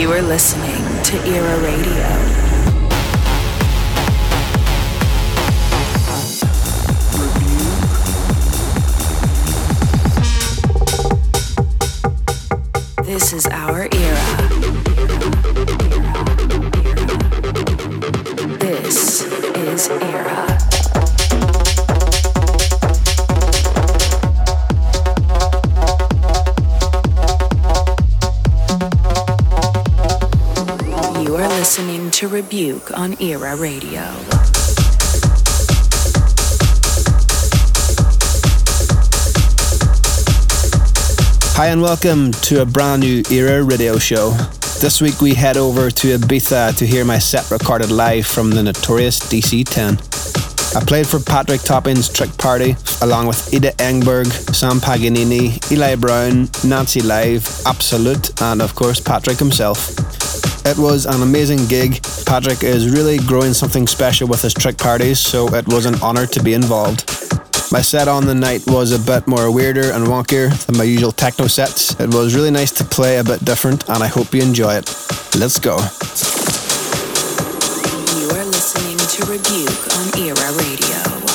You are listening to Era Radio. This is our era. Rebuke on Era Radio. Hi and welcome to a brand new Era radio show. This week we head over to Ibiza to hear my set recorded live from the notorious DC10. I played for Patrick Topping's Trick Party along with Ida Engberg, Sam Paganini, Eli Brown, Nancy Live, Absolute, and of course Patrick himself. It was an amazing gig. Patrick is really growing something special with his trick parties, so it was an honour to be involved. My set on the night was a bit more weirder and wonkier than my usual techno sets. It was really nice to play a bit different, and I hope you enjoy it. Let's go. You are listening to Rebuke on Era Radio.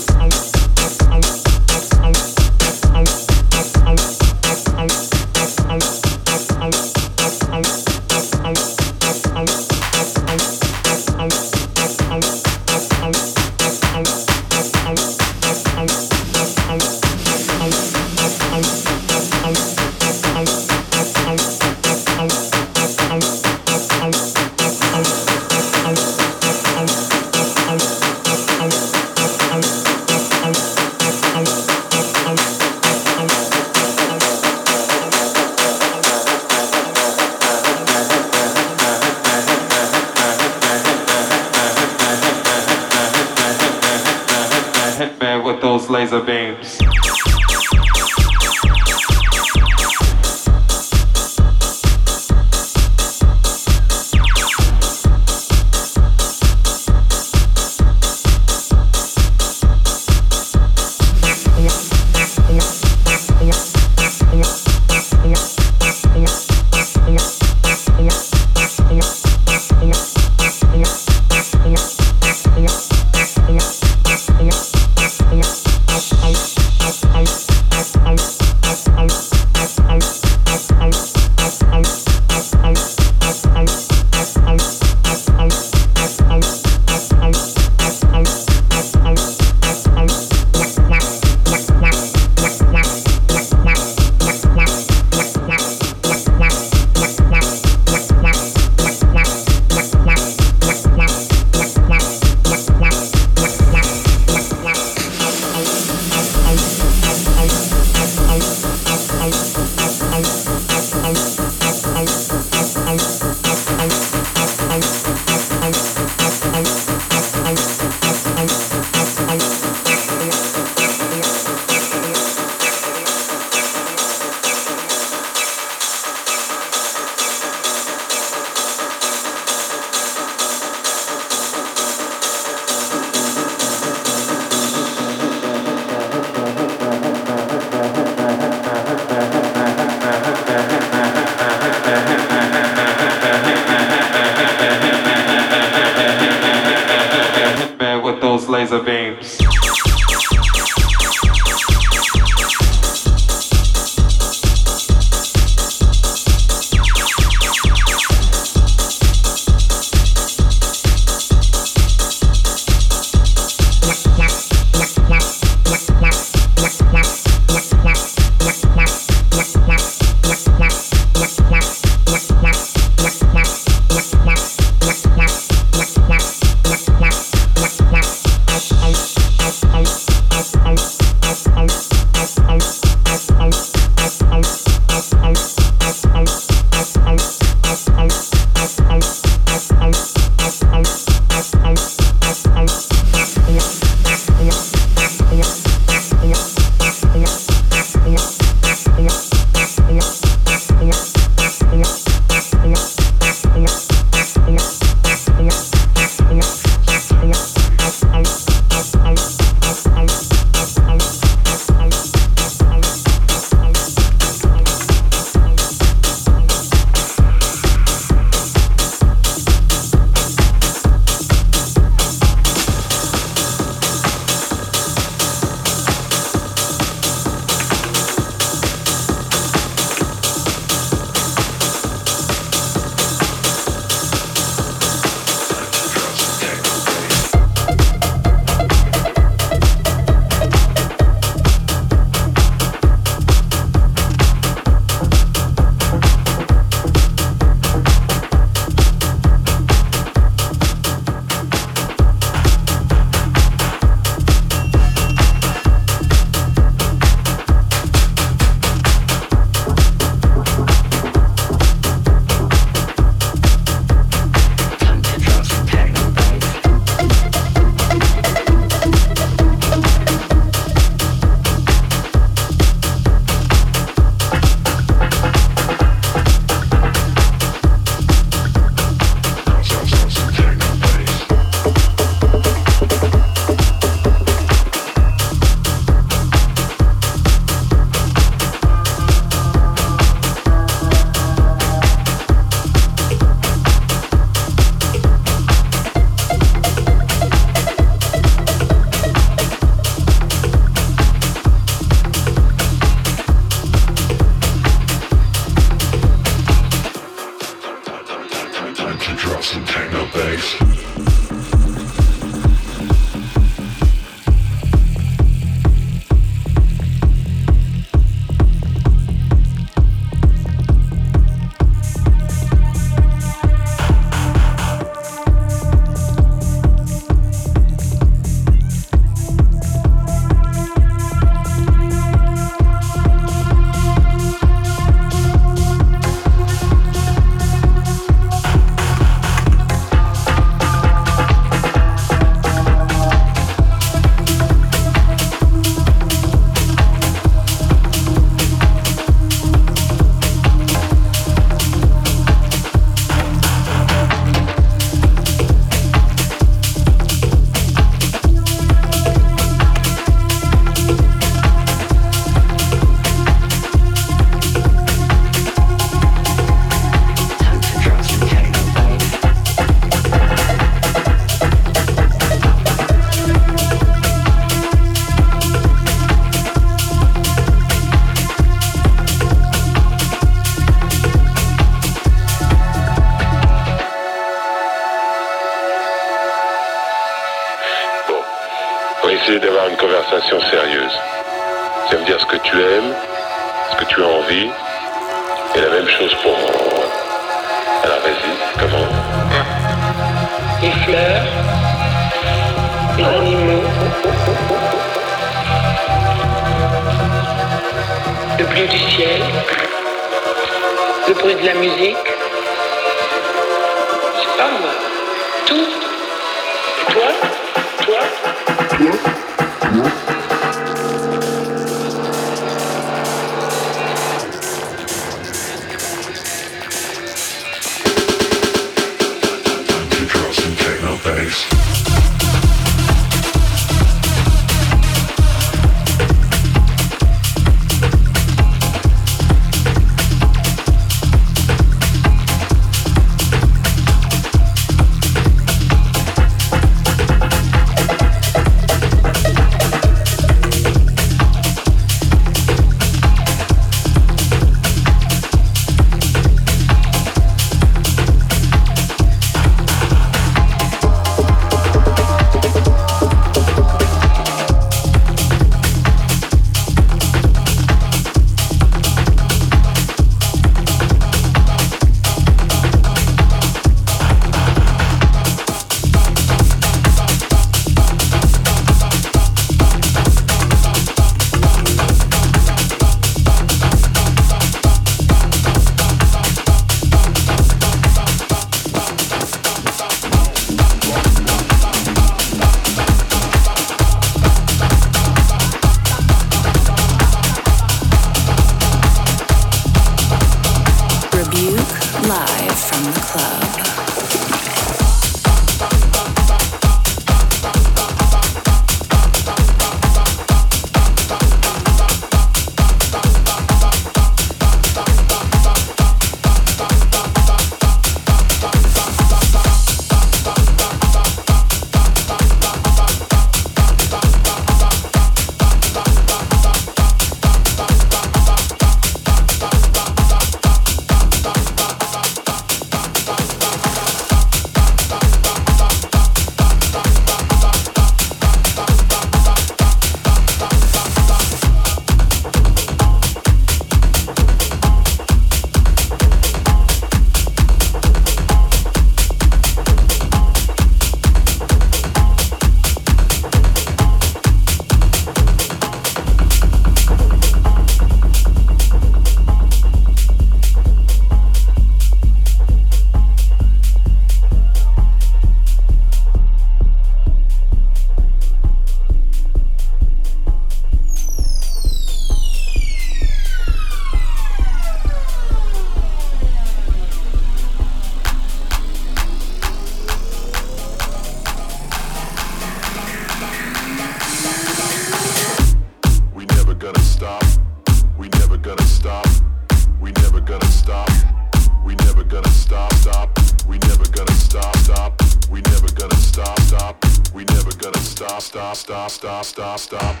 stop, stop, stop.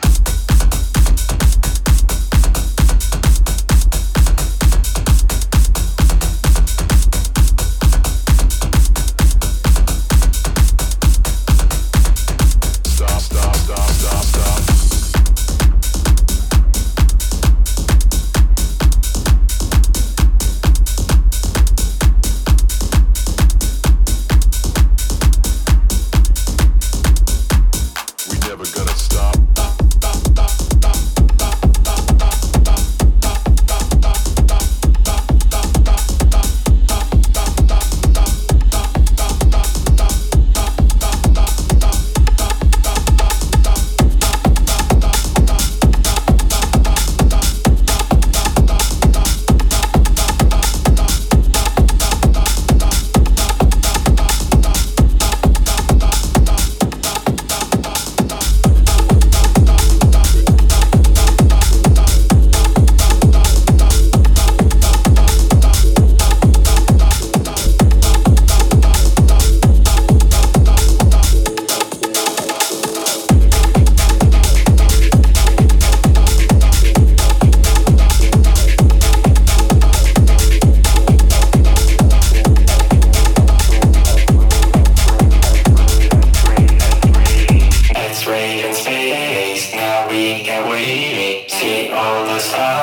all the stars.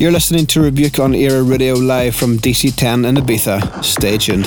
You're listening to Rebuke on Era Radio live from DC10 in Ibiza. Stay tuned.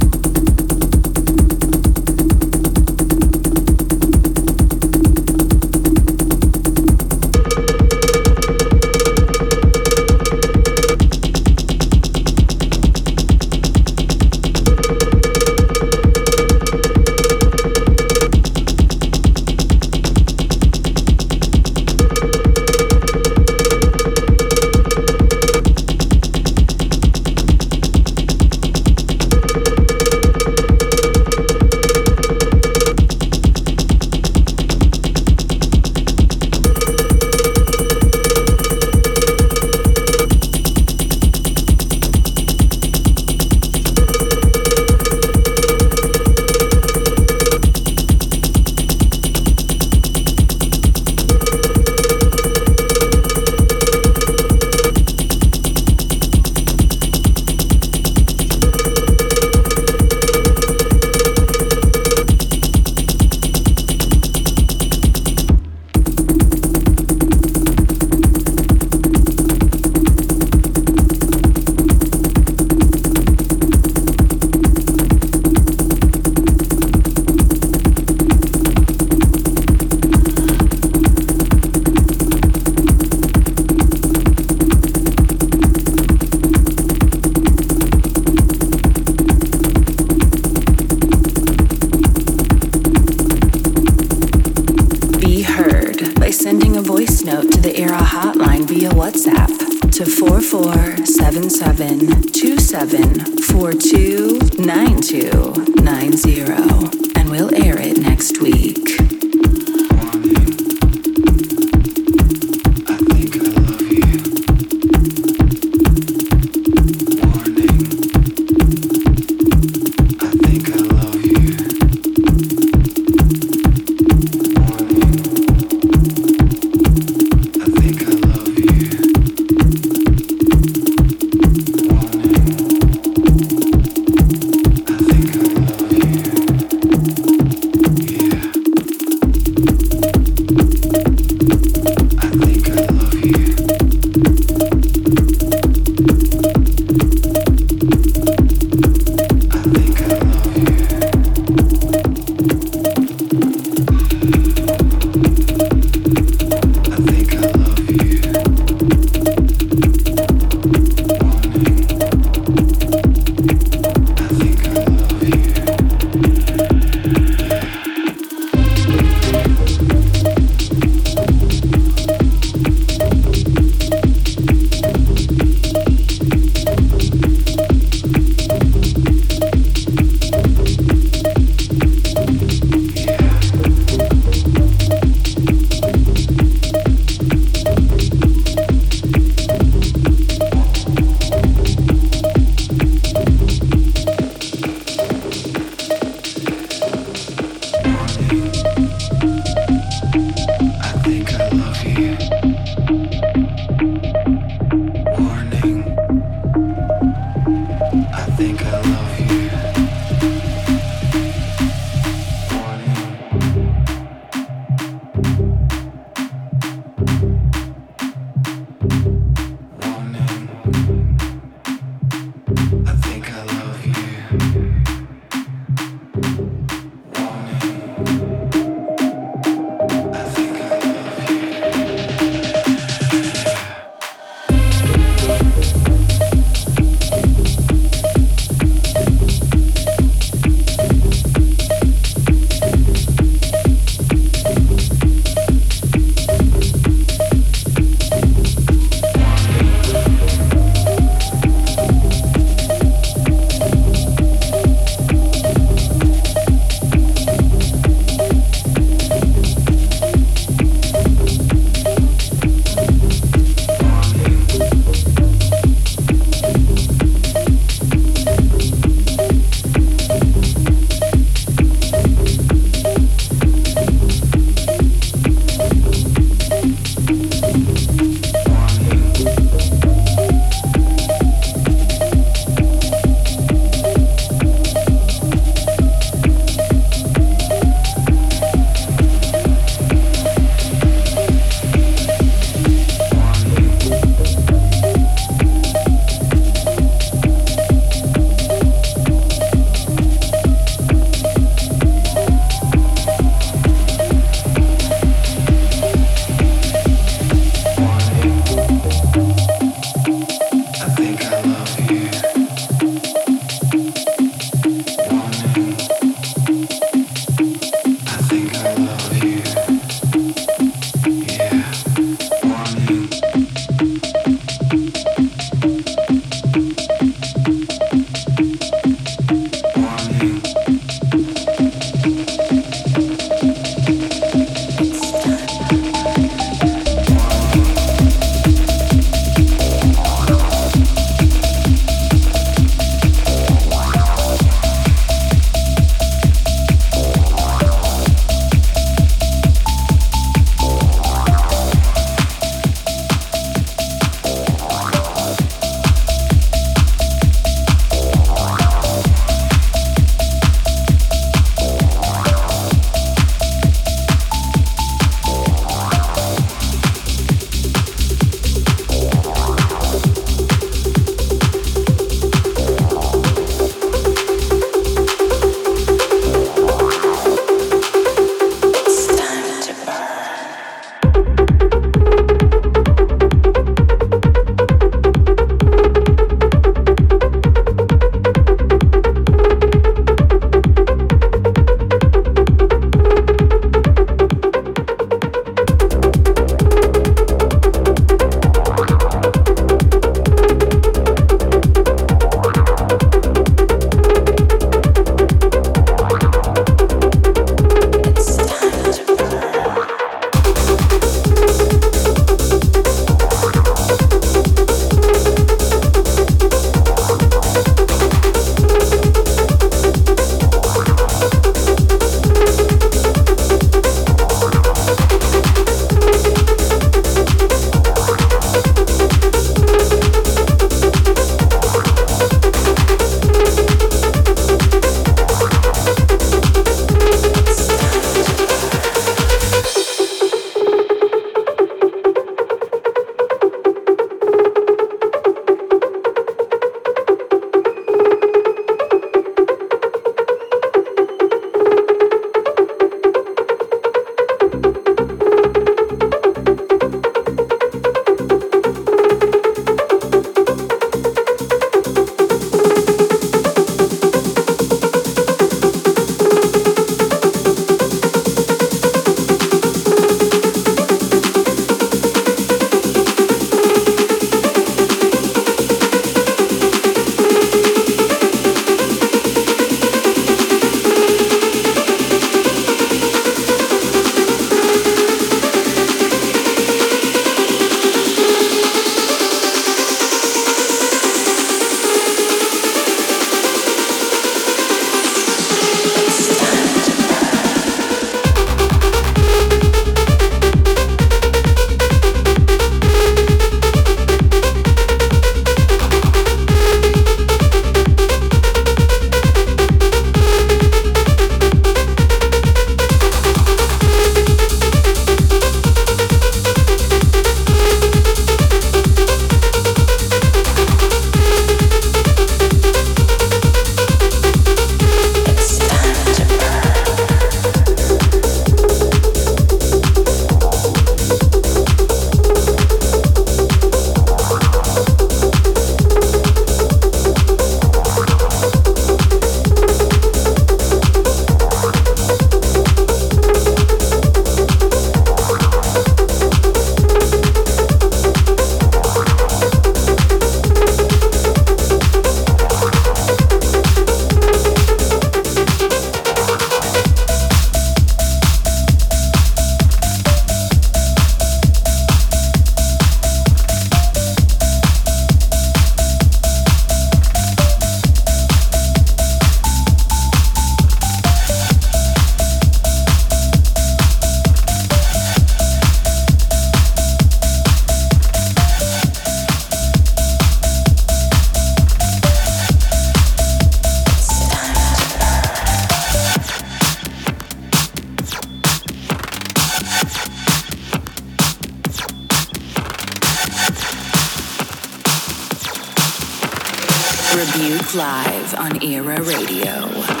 live on Era Radio.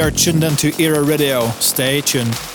Are tuned into Era Radio. Stay tuned.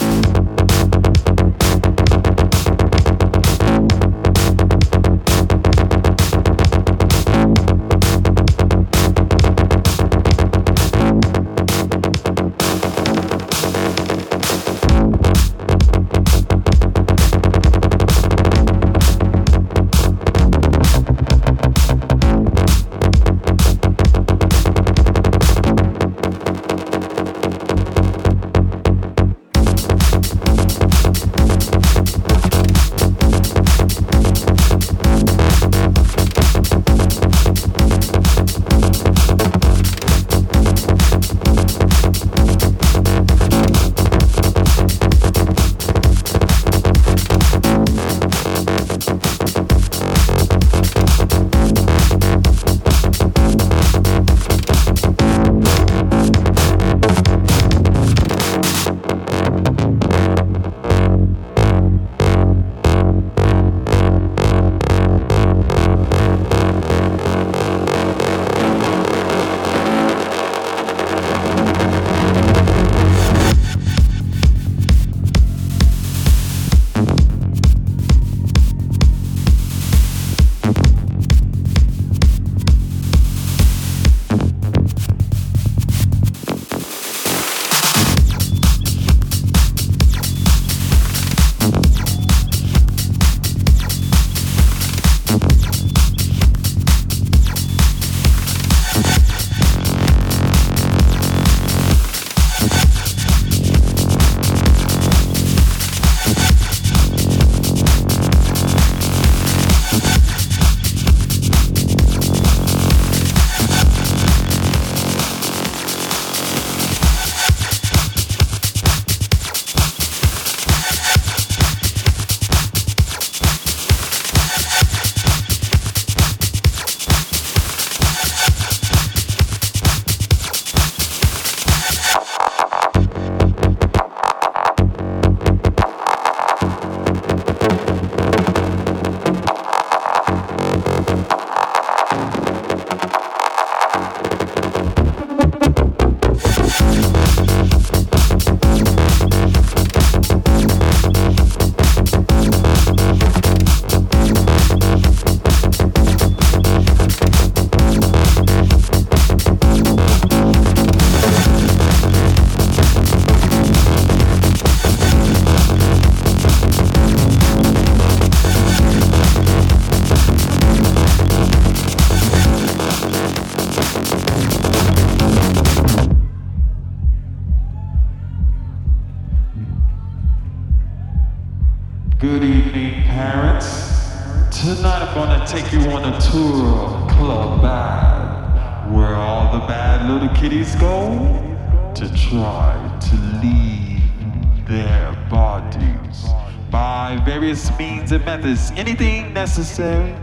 Necessary.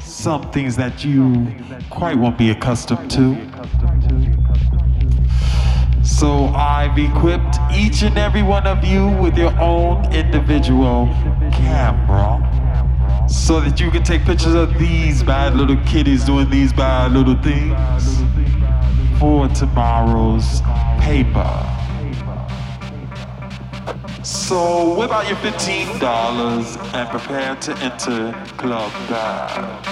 Some things that you quite won't be accustomed to. So I've equipped each and every one of you with your own individual camera so that you can take pictures of these bad little kitties doing these bad little things for tomorrow's paper. So whip out your $15 and prepare to enter Club Bad.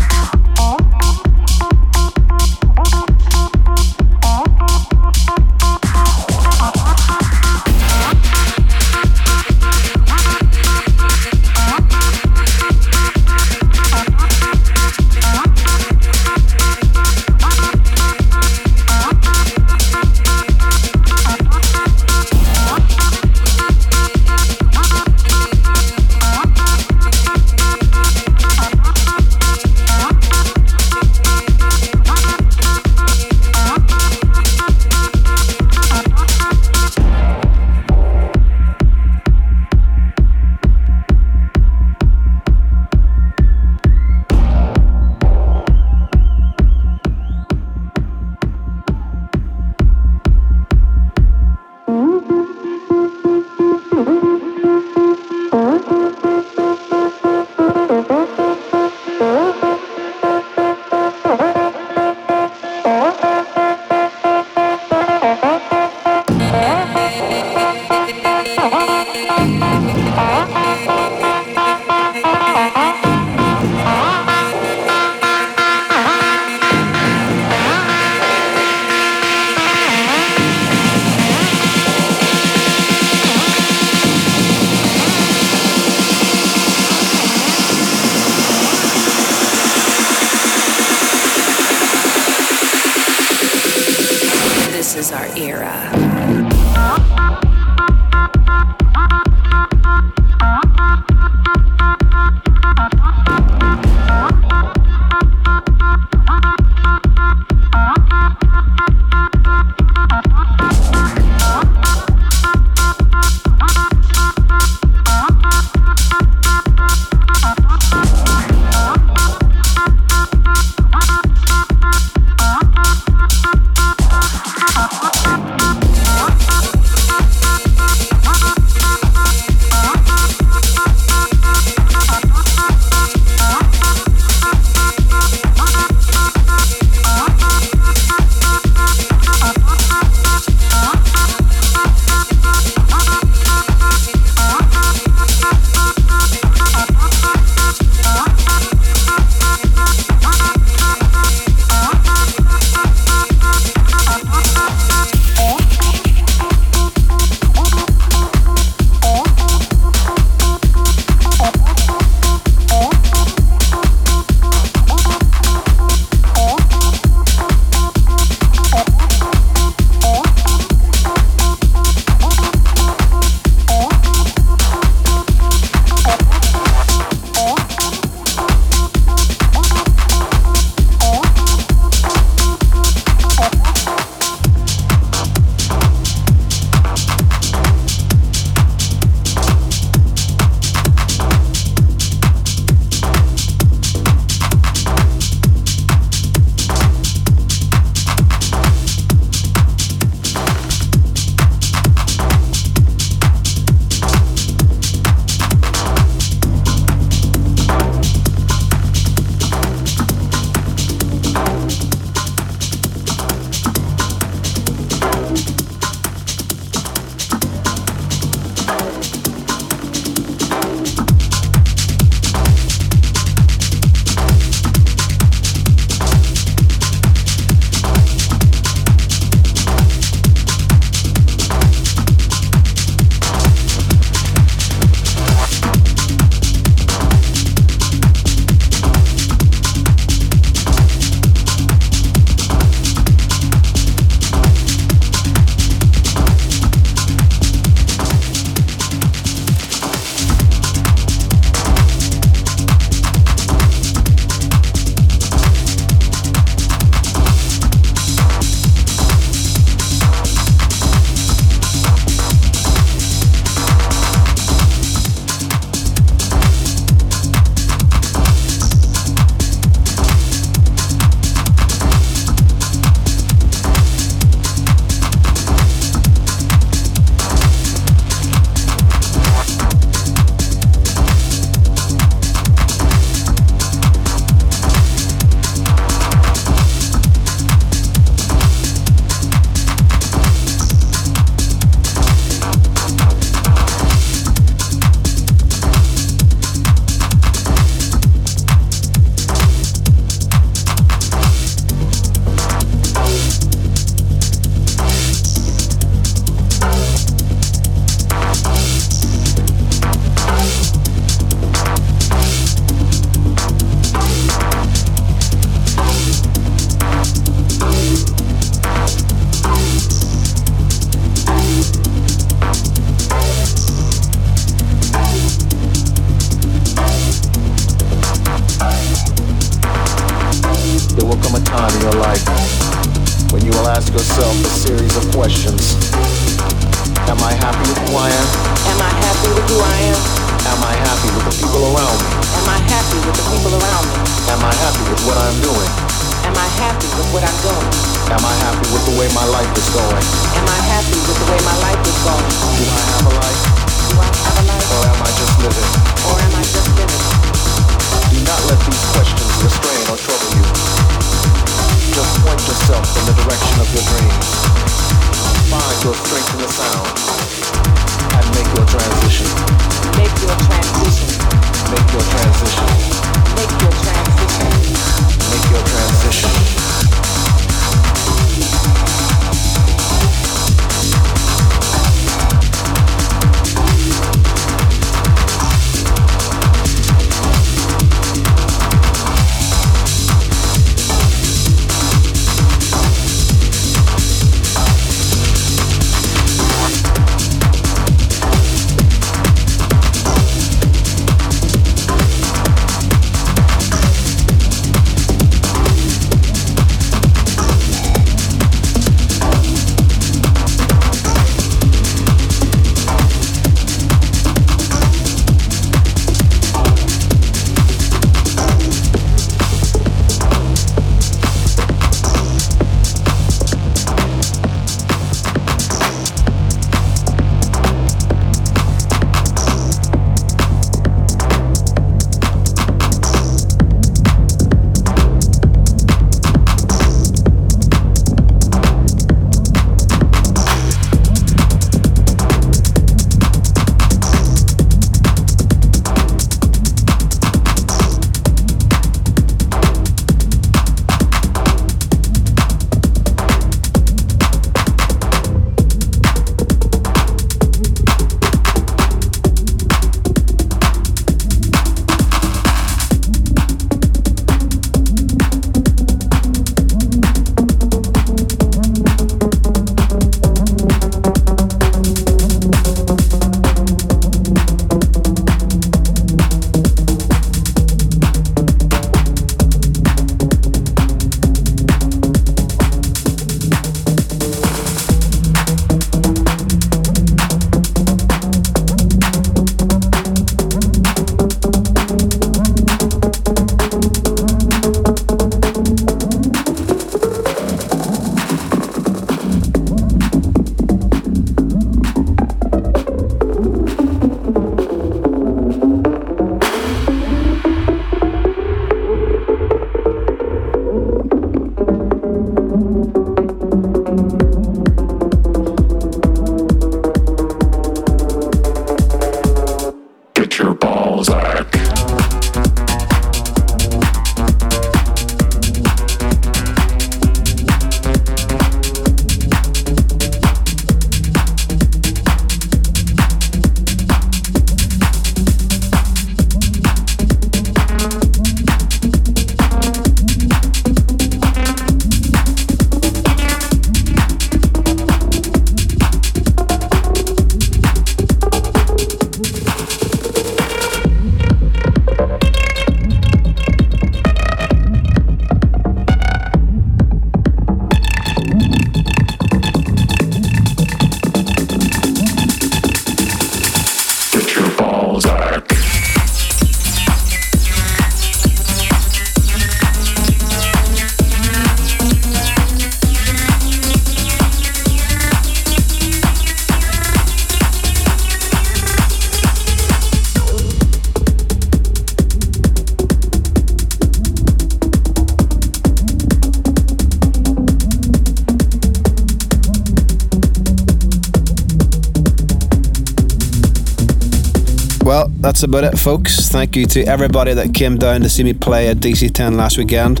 that's about it, folks. Thank you to everybody that came down to see me play at DC10 last weekend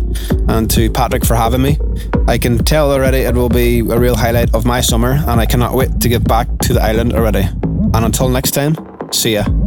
and to Patrick for having me. I can tell already it will be a real highlight of my summer, and I cannot wait to get back to the island already. And until next time, see ya.